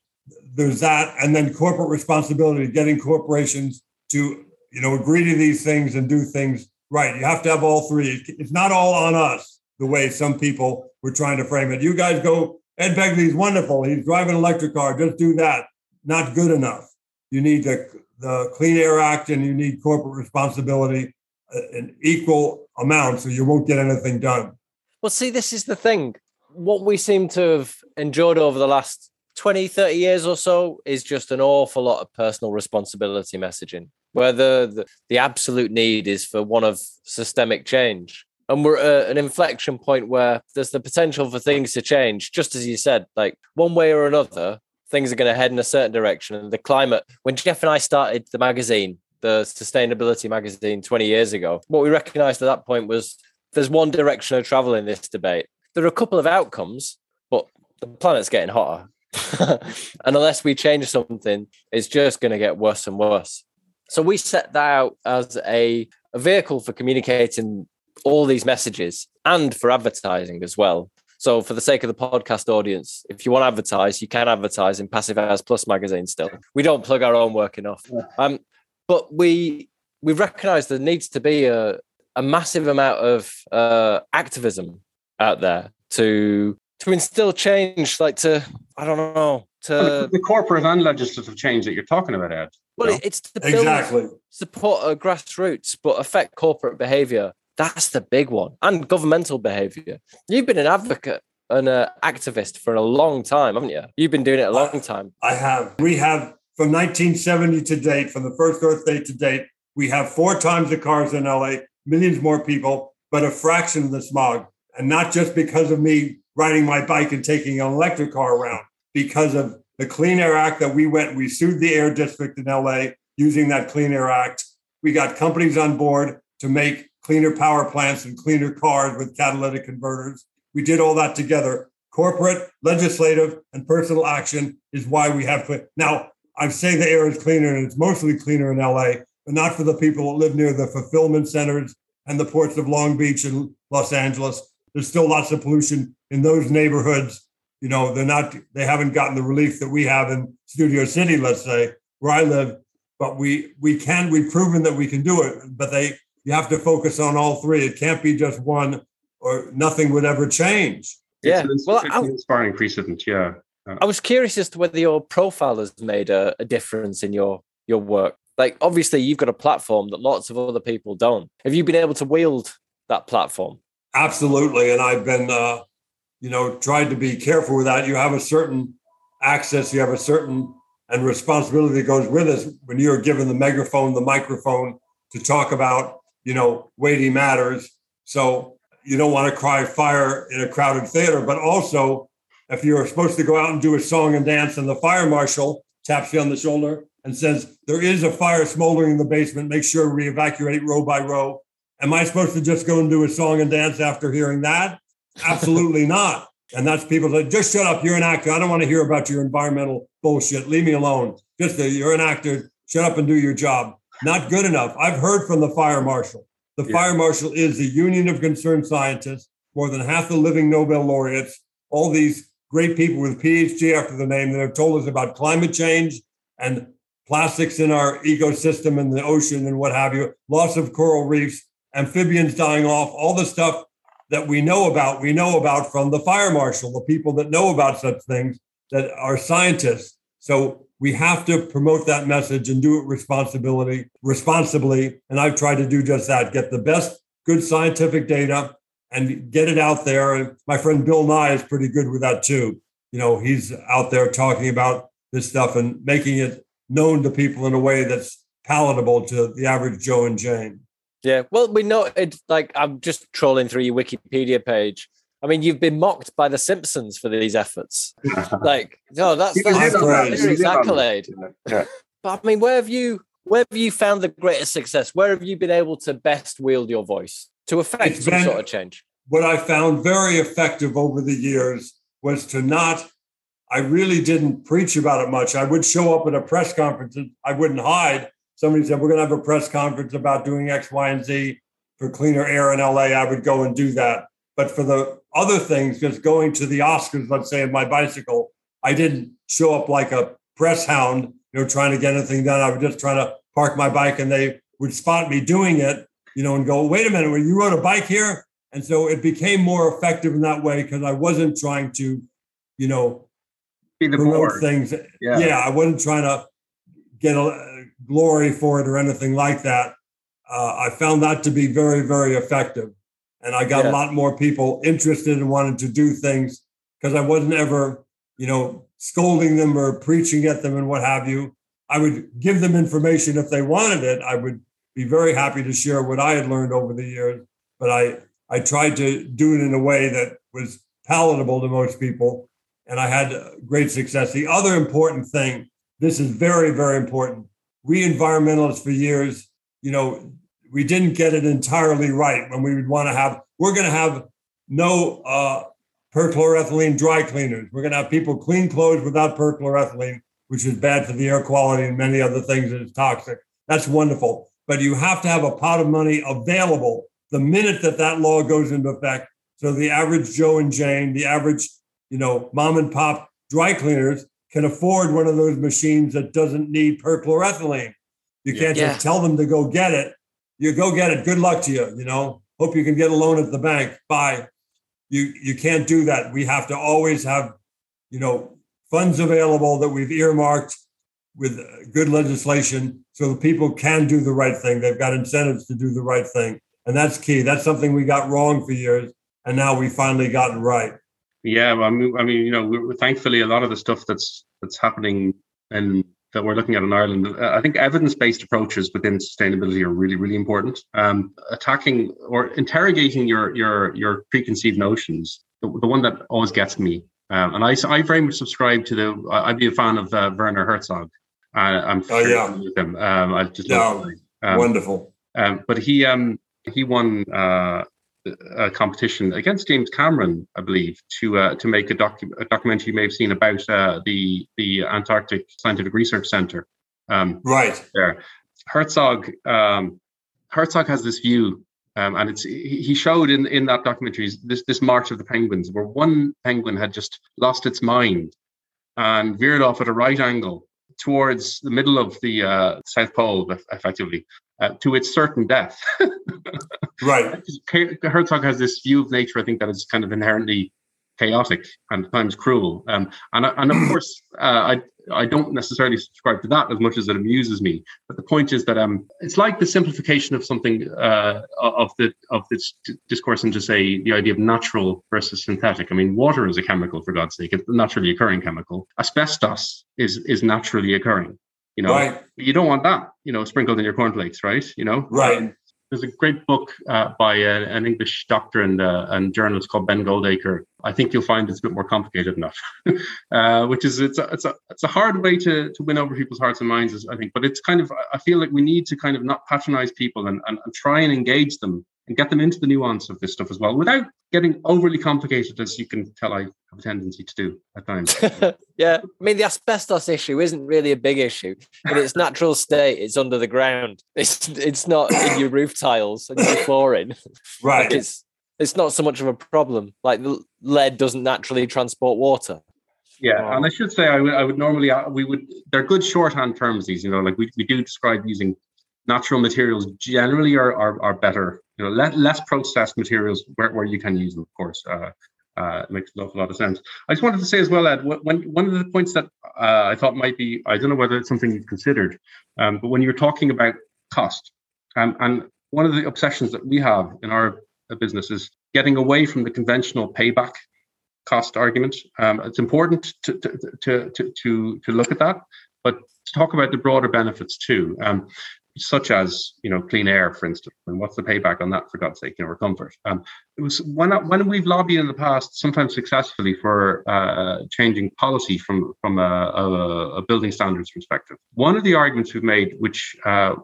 There's that, and then corporate responsibility, getting corporations to you know agree to these things and do things right. You have to have all three. It's not all on us the way some people were trying to frame it. You guys go. Ed Begley's wonderful. He's driving an electric car. Just do that. not good enough. You need the, the Clean Air Act and you need corporate responsibility uh, in equal amount, so you won't get anything done. Well, see, this is the thing. What we seem to have enjoyed over the last 20, 30 years or so is just an awful lot of personal responsibility messaging, where the, the, the absolute need is for one of systemic change. And we're at an inflection point where there's the potential for things to change, just as you said, like one way or another, things are going to head in a certain direction. And the climate, when Jeff and I started the magazine, the sustainability magazine 20 years ago, what we recognized at that point was there's one direction of travel in this debate. There are a couple of outcomes, but the planet's getting hotter. *laughs* and unless we change something, it's just going to get worse and worse. So we set that out as a, a vehicle for communicating all these messages and for advertising as well. So, for the sake of the podcast audience, if you want to advertise, you can advertise in Passive House Plus magazine. Still, we don't plug our own work enough. Um, but we we recognise there needs to be a a massive amount of uh, activism out there to to instill change, like to I don't know to well, the, corporate and legislative change that you're talking about, Ed. Well, know? it's to build, exactly support a grassroots, but affect corporate behaviour. That's the big one, and governmental behaviour. You've been an advocate and an activist for a long time, haven't you? You've been doing it a long time. I have. We have from 1970 to date, from the first Earth Day to date, we have four times the cars in LA, millions more people, but a fraction of the smog. And not just because of me riding my bike and taking an electric car around because of the Clean Air Act that we went, we sued the air district in LA using that Clean Air Act. We got companies on board to make cleaner power plants and cleaner cars with catalytic converters. We did all that together. Corporate, legislative, and personal action is why we have. To. Now, I say the air is cleaner and it's mostly cleaner in LA, but not for the people that live near the fulfillment centers and the ports of Long Beach and Los Angeles. There's still lots of pollution in those neighborhoods, you know, they're not, they haven't gotten the relief that we have in Studio City, let's say, where I live. But we we can, we've proven that we can do it. But they you have to focus on all three. It can't be just one or nothing would ever change. Yeah. It's, well, it's inspiring precedent, yeah. Uh, I was curious as to whether your profile has made a, a difference in your your work. Like obviously you've got a platform that lots of other people don't. Have you been able to wield that platform? Absolutely. And I've been uh, you know, tried to be careful with that. You have a certain access, you have a certain and responsibility that goes with us when you're given the megaphone, the microphone to talk about, you know, weighty matters. So you don't want to cry fire in a crowded theater, but also if you're supposed to go out and do a song and dance and the fire marshal taps you on the shoulder and says, there is a fire smoldering in the basement, make sure we evacuate row by row. Am I supposed to just go and do a song and dance after hearing that? Absolutely *laughs* not. And that's people that just shut up. You're an actor. I don't want to hear about your environmental bullshit. Leave me alone. Just a, you're an actor. Shut up and do your job. Not good enough. I've heard from the fire marshal. The yeah. fire marshal is the Union of Concerned Scientists, more than half the living Nobel laureates, all these great people with PhD after the name that have told us about climate change and plastics in our ecosystem and the ocean and what have you, loss of coral reefs, amphibians dying off, all the stuff that we know about, we know about from the fire marshal, the people that know about such things that are scientists. So we have to promote that message and do it responsibility responsibly. And I've tried to do just that, get the best good scientific data and get it out there. And my friend Bill Nye is pretty good with that too. You know, he's out there talking about this stuff and making it known to people in a way that's palatable to the average Joe and Jane. Yeah, well, we know it's like I'm just trolling through your Wikipedia page. I mean, you've been mocked by The Simpsons for these efforts. *laughs* like, no, that's, that's, that's accolade. Yeah. But I mean, where have you where have you found the greatest success? Where have you been able to best wield your voice to affect it's some sort of change? What I found very effective over the years was to not. I really didn't preach about it much. I would show up at a press conference and I wouldn't hide somebody said, we're going to have a press conference about doing X, Y, and Z for cleaner air in LA, I would go and do that. But for the other things, just going to the Oscars, let's say, in my bicycle, I didn't show up like a press hound, you know, trying to get anything done. I was just trying to park my bike and they would spot me doing it, you know, and go, wait a minute, well, you rode a bike here? And so it became more effective in that way because I wasn't trying to, you know, Be the promote board. things. Yeah. Yeah. I wasn't trying to get a glory for it or anything like that. Uh, I found that to be very, very effective. And I got Yeah. a lot more people interested in wanting to do things because I wasn't ever, you know, scolding them or preaching at them and what have you. I would give them information if they wanted it. I would be very happy to share what I had learned over the years, but I I tried to do it in a way that was palatable to most people, and I had great success. The other important thing, this is very very important. We environmentalists for years, you know, we didn't get it entirely right when we would want to have. We're going to have no uh, perchloroethylene dry cleaners. We're going to have people clean clothes without perchloroethylene, which is bad for the air quality and many other things and it's toxic. That's wonderful. But you have to have a pot of money available the minute that that law goes into effect. So the average Joe and Jane, the average, you know, mom and pop dry cleaners can afford one of those machines that doesn't need perchloroethylene. You can't Yeah. just tell them to go get it. You go get it. Good luck to you. You know, hope you can get a loan at the bank. Bye. You you can't do that. We have to always have, you know, funds available that we've earmarked with uh, good legislation so the people can do the right thing. They've got incentives to do the right thing. And that's key. That's something we got wrong for years. And now we finally gotten right. Yeah, I mean, I mean, you know, thankfully a lot of the stuff that's that's happening and that we're looking at in Ireland, uh, I think evidence-based approaches within sustainability are really, really important. Um, attacking or interrogating your your your preconceived notions, the, the one that always gets me, um, and I I very much subscribe to the. I'd be a fan of uh, Werner Herzog. Uh, I'm Oh, yeah. with him. Um, I just Yeah. Um, Wonderful. um, but he um, he won uh, a competition against James Cameron, I believe, to uh, to make a, docu- a documentary you may have seen about uh, the the Antarctic Scientific Research Center. Um, Right. there, Herzog um, Herzog has this view, um, and it's he showed in in that documentary this this March of the Penguins, where one penguin had just lost its mind and veered off at a right angle towards the middle of the uh, South Pole, effectively, uh, to its certain death. *laughs* Right. Herzog has this view of nature, I think, that is kind of inherently chaotic and at times cruel. Um, and, and of *clears throat* course, uh, I I don't necessarily subscribe to that as much as it amuses me. But the point is that um, it's like the simplification of something uh, of the of this discourse into say the idea of natural versus synthetic. I mean, water is a chemical for God's sake; it's a naturally occurring chemical. Asbestos is is naturally occurring. You know, Right. you don't want that, you know, sprinkled in your cornflakes, right? You know, Right. Um, there's a great book uh, by an English doctor and, uh, and journalist called Ben Goldacre. I think you'll find it's a bit more complicated enough, *laughs* uh, which is it's a, it's a it's a hard way to to win over people's hearts and minds, I think. But it's kind of I feel like we need to kind of not patronize people and, and, and try and engage them and get them into the nuance of this stuff as well, without getting overly complicated, as you can tell I have a tendency to do at times. *laughs* yeah, I mean the asbestos issue isn't really a big issue. In its natural state, it's under the ground. It's it's not in your roof tiles and your flooring. *laughs* Like Right. it's it's not so much of a problem. Like lead doesn't naturally transport water. Yeah, and I should say I would I would normally uh, we would they're good shorthand terms. These you know like we, we do describe using natural materials generally are are, are better. You know, le- less processed materials where, where you can use them. Of course, uh, uh, makes an awful lot of sense. I just wanted to say as well, Ed, wh- when one of the points that uh, I thought might be I don't know whether it's something you've considered, um, but when you're talking about cost, um, and one of the obsessions that we have in our uh, business is getting away from the conventional payback cost argument. Um, it's important to, to, to, to, to, to look at that, but to talk about the broader benefits too, um, such as you know clean air, for instance. And what's the payback on that? For God's sake, you know, or comfort. Um, it was when when we've lobbied in the past, sometimes successfully, for uh, changing policy from from a, a, a building standards perspective. One of the arguments we've made, which uh,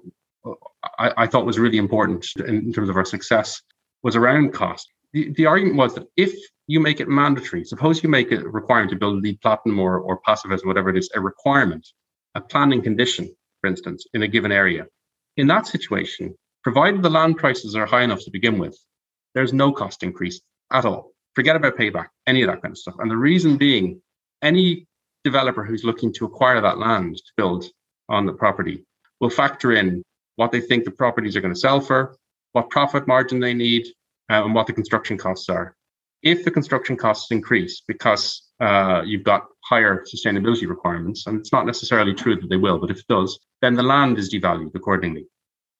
I, I thought was really important in terms of our success, was around cost. The, the argument was that if you make it mandatory, suppose you make it a requirement to build LEED platinum or, or Passivhaus, whatever it is, a requirement, a planning condition, for instance, in a given area. In that situation, provided the land prices are high enough to begin with, there's no cost increase at all. Forget about payback, any of that kind of stuff. And the reason being, any developer who's looking to acquire that land to build on the property will factor in what they think the properties are going to sell for, what profit margin they need, uh, and what the construction costs are. If the construction costs increase because uh, you've got higher sustainability requirements, and it's not necessarily true that they will, but if it does, then the land is devalued accordingly.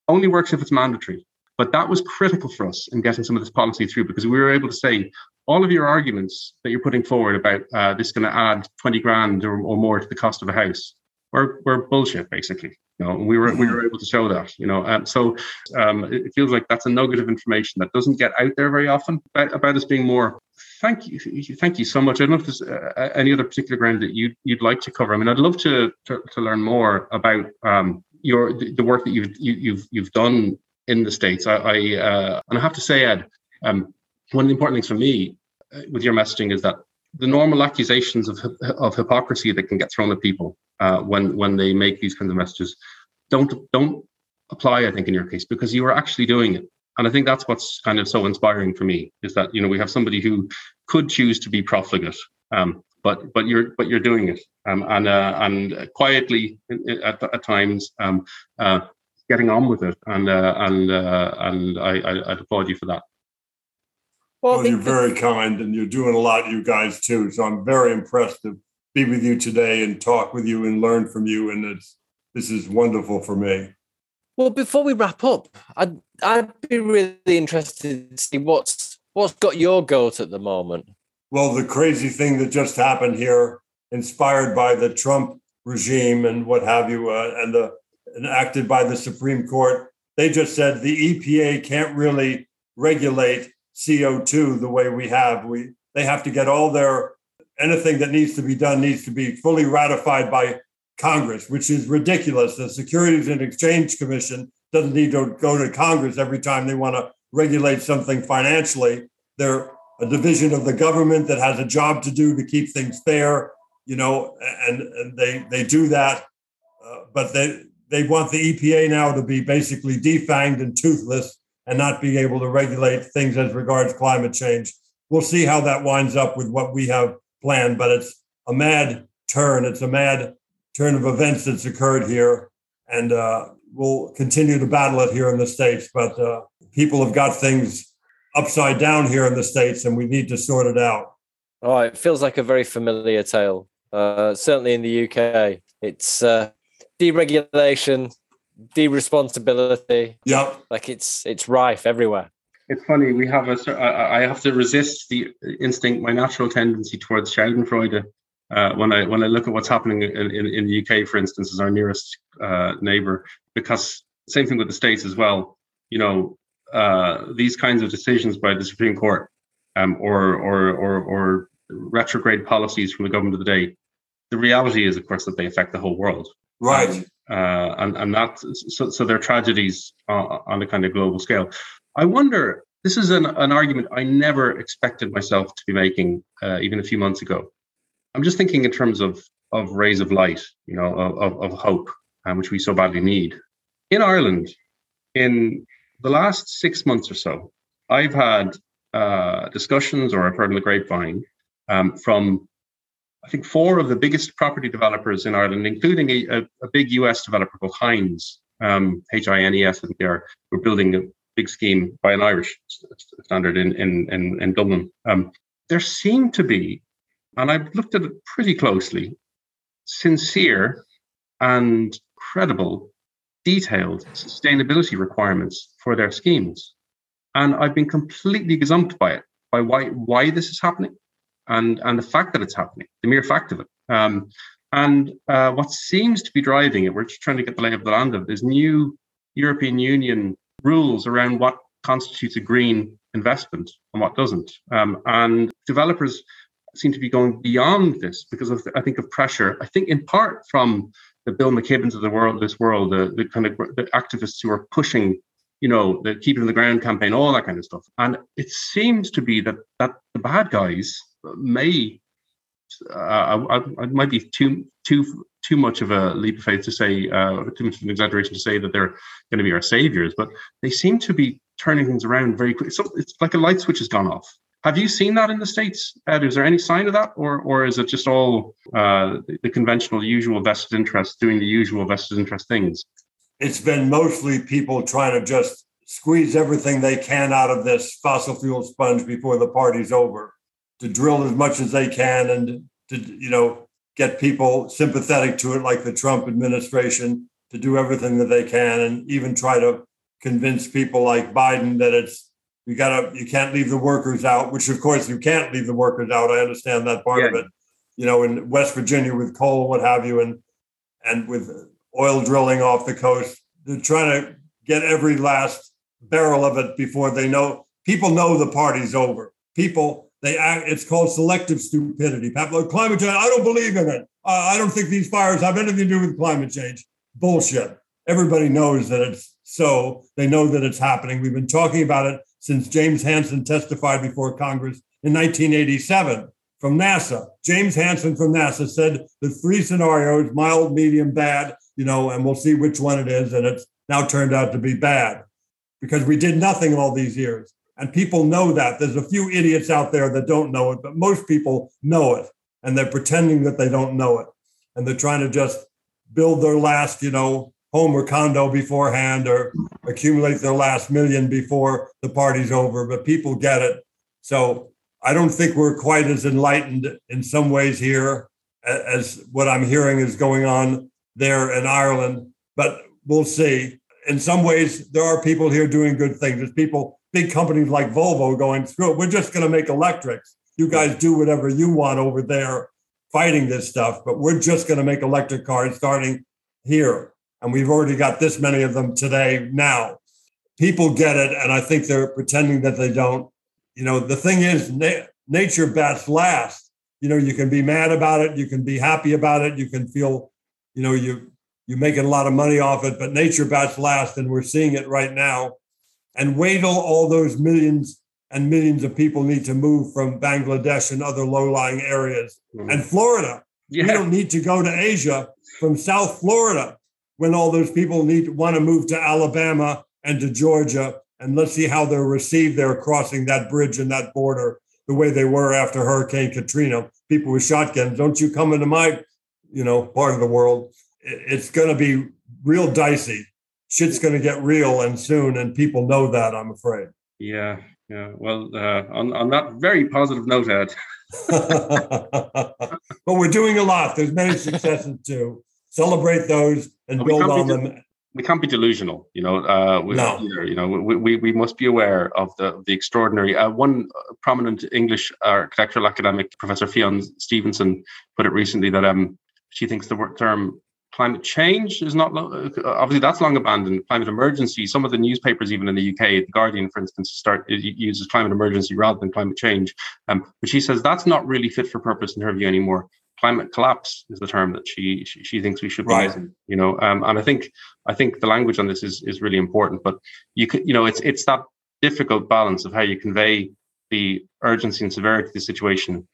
Only works if it's mandatory. But that was critical for us in getting some of this policy through because we were able to say all of your arguments that you're putting forward about uh, this going to add 20 grand or, or, more to the cost of a house were, were bullshit, basically. You know, we were we were able to show that. You know, and so um, it feels like that's a nugget of information that doesn't get out there very often about, about us being more thank you, thank you so much. I don't know if there's uh, any other particular ground that you'd you'd like to cover. I mean, I'd love to to, to learn more about um, your the work that you've you, have you you've done in the states. I, I uh, and I have to say, Ed, um, one of the important things for me uh, with your messaging is that the normal accusations of of hypocrisy that can get thrown at people uh, when when they make these kinds of messages don't don't apply. I think in your case because you are actually doing it and I think that's what's kind of so inspiring for me is that you know we have somebody who could choose to be profligate, um, but but you're but you're doing it, um, and uh, and quietly at, at times um, uh, getting on with it, and uh, and uh, and I, I I applaud you for that. Well, well you're very kind, and you're doing a lot, you guys too. So I'm very impressed to be with you today and talk with you and learn from you, and it's this is wonderful for me. Well, before we wrap up, I'd I'd be really interested to see what's what's got your goat at the moment. Well, the crazy thing that just happened here, inspired by the Trump regime and what have you, uh, and the enacted by the Supreme Court, they just said the EPA can't really regulate CO2 the way we have. We they have to get all their anything that needs to be done needs to be fully ratified by Congress, which is ridiculous. The Securities and Exchange Commission doesn't need to go to Congress every time they want to regulate something financially. They're a division of the government that has a job to do to keep things fair, you know, and, and they they do that. Uh, but they they want the EPA now to be basically defanged and toothless and not be able to regulate things as regards climate change. We'll see how that winds up with what we have planned, but it's a mad turn. It's a mad turn of events that's occurred here, and uh, we'll continue to battle it here in the states. But uh, people have got things upside down here in the states, and we need to sort it out. Oh, it feels like a very familiar tale. Uh, certainly in the UK, it's uh, deregulation, deresponsibility. Yep. like it's it's rife everywhere. It's funny. We have a. I have to resist the instinct, my natural tendency towards Schadenfreude uh, when I when I look at what's happening in, in, in the UK, for instance, as our nearest uh, neighbour, because same thing with the states as well. You know, uh, these kinds of decisions by the Supreme Court um, or, or or or retrograde policies from the government of the day. The reality is, of course, that they affect the whole world. Right. Um, uh, and and that so so they're tragedies uh, on a kind of global scale. I wonder. This is an, an argument I never expected myself to be making uh, even a few months ago I'm just thinking in terms of of rays of light, you know, of, of hope, um, which we so badly need. In Ireland, in the last six months or so, I've had uh, discussions, or I've heard in the grapevine um, from, I think, four of the biggest property developers in Ireland, including a, a, a big US developer called Hines, um, H I N E S, I think they are, we're building big scheme by an Irish standard in, in, in, in Dublin. Um, there seem to be and I've looked at it pretty closely, sincere and credible, detailed sustainability requirements for their schemes. And I've been completely gazumped by it, by why why this is happening and, and the fact that it's happening, the mere fact of it. Um, and uh, what seems to be driving it, we're just trying to get the lay of the land of it, is new European Union rules around what constitutes a green investment and what doesn't. Um, and developers seem to be going beyond this because of, I think, of pressure. I think in part from the Bill McKibbens of the world, this world, the, the kind of the activists who are pushing, you know, the keep it in the ground campaign, all that kind of stuff. And it seems to be that that the bad guys may, uh, I, I, might be too too too much of a leap of faith to say, uh, too much of an exaggeration to say that they're going to be our saviors, but they seem to be turning things around very quickly. So it's like a light switch has gone off have you seen that in the states? Ed? Is there any sign of that, or or is it just all uh, the conventional, usual vested interests doing the usual vested interest things? It's been mostly people trying to just squeeze everything they can out of this fossil fuel sponge before the party's over, to drill as much as they can and to you know get people sympathetic to it, like the Trump administration, to do everything that they can, and even try to convince people like Biden that it's you gotta you can't leave the workers out. Which of course you can't leave the workers out. I understand that part yeah. of it. You know, in West Virginia with coal, what have you, and and with oil drilling off the coast, they're trying to get every last barrel of it before they know people know the party's over. People they act. It's called selective stupidity. Climate change. I don't believe in it. I don't think these fires have anything to do with climate change. Bullshit. Everybody knows that it's so. They know that it's happening. We've been talking about it since James Hansen testified before Congress in 1987 from NASA. James Hansen from NASA said the three scenarios mild, medium, bad, you know, and we'll see which one it is. And it's now turned out to be bad because we did nothing all these years. And people know that. There's a few idiots out there that don't know it, but most people know it. And they're pretending that they don't know it. And they're trying to just build their last, you know, home or condo beforehand or accumulate their last million before the party's over. But people get it. So I don't think we're quite as enlightened in some ways here as what I'm hearing is going on there in Ireland. But we'll see. In some ways, there are people here doing good things. There's people big companies like Volvo going, screw it, we're just going to make electrics. You guys do whatever you want over there fighting this stuff, but we're just going to make electric cars starting here. And we've already got this many of them today now. People get it, and I think they're pretending that they don't. You know, the thing is, na- nature bats last. You know, you can be mad about it, you can be happy about it, you can feel, you know, you you're making a lot of money off it, but nature bats last, and we're seeing it right now and wait till all those millions and millions of people need to move from Bangladesh and other low-lying areas mm-hmm. and Florida. Yeah. We don't need to go to Asia from South Florida when all those people need want to move to Alabama and to Georgia. And let's see how they're received there crossing that bridge and that border the way they were after Hurricane Katrina. People with shotguns, don't you come into my, you know, part of the world. It's going to be real dicey shit's going to get real and soon, and people know that. I'm afraid. Yeah, yeah. Well, uh, on on that very positive note, Ed. *laughs* but we're doing a lot. There's many successes too. Celebrate those and build on them. De- we can't be delusional, you know. Uh, we, no. Either, you know, we, we, we must be aware of the the extraordinary. Uh, one prominent English architectural academic, Professor Fionn Stevenson, put it recently that um she thinks the term climate change is not obviously that's long abandoned. Climate emergency. Some of the newspapers, even in the UK, the Guardian, for instance, start uses climate emergency rather than climate change. Um, but she says that's not really fit for purpose in her view anymore. Climate collapse is the term that she she, she thinks we should be right. using. You know, um, and I think I think the language on this is is really important. But you could you know it's it's that difficult balance of how you convey the urgency and severity of the situation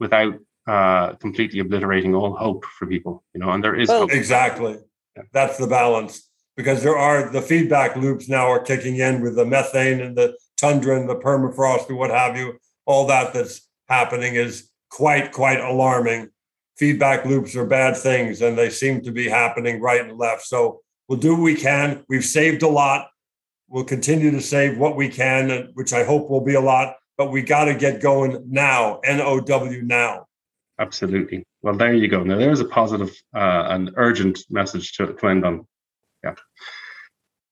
without uh, completely obliterating all hope for people, you know, and there is hope. exactly yeah. that's the balance because there are the feedback loops now are kicking in with the methane and the tundra and the permafrost and what have you. All that that's happening is quite quite alarming. Feedback loops are bad things, and they seem to be happening right and left. So we'll do what we can. We've saved a lot. We'll continue to save what we can, which I hope will be a lot. But we got to get going now. N O W now. Absolutely. Well, there you go. Now, there's a positive uh, and urgent message to, to end on. Yeah.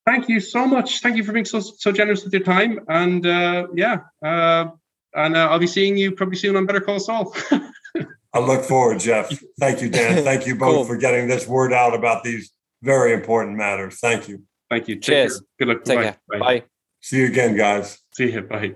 Thank you so much. Thank you for being so so generous with your time. And uh, yeah, uh, and uh, I'll be seeing you probably soon on Better Call Saul. *laughs* I look forward, Jeff. Thank you, Dan. Thank you both cool. for getting this word out about these very important matters. Thank you. Thank you. Cheers. Good luck. Take Bye. Bye. See you again, guys. See you. Bye.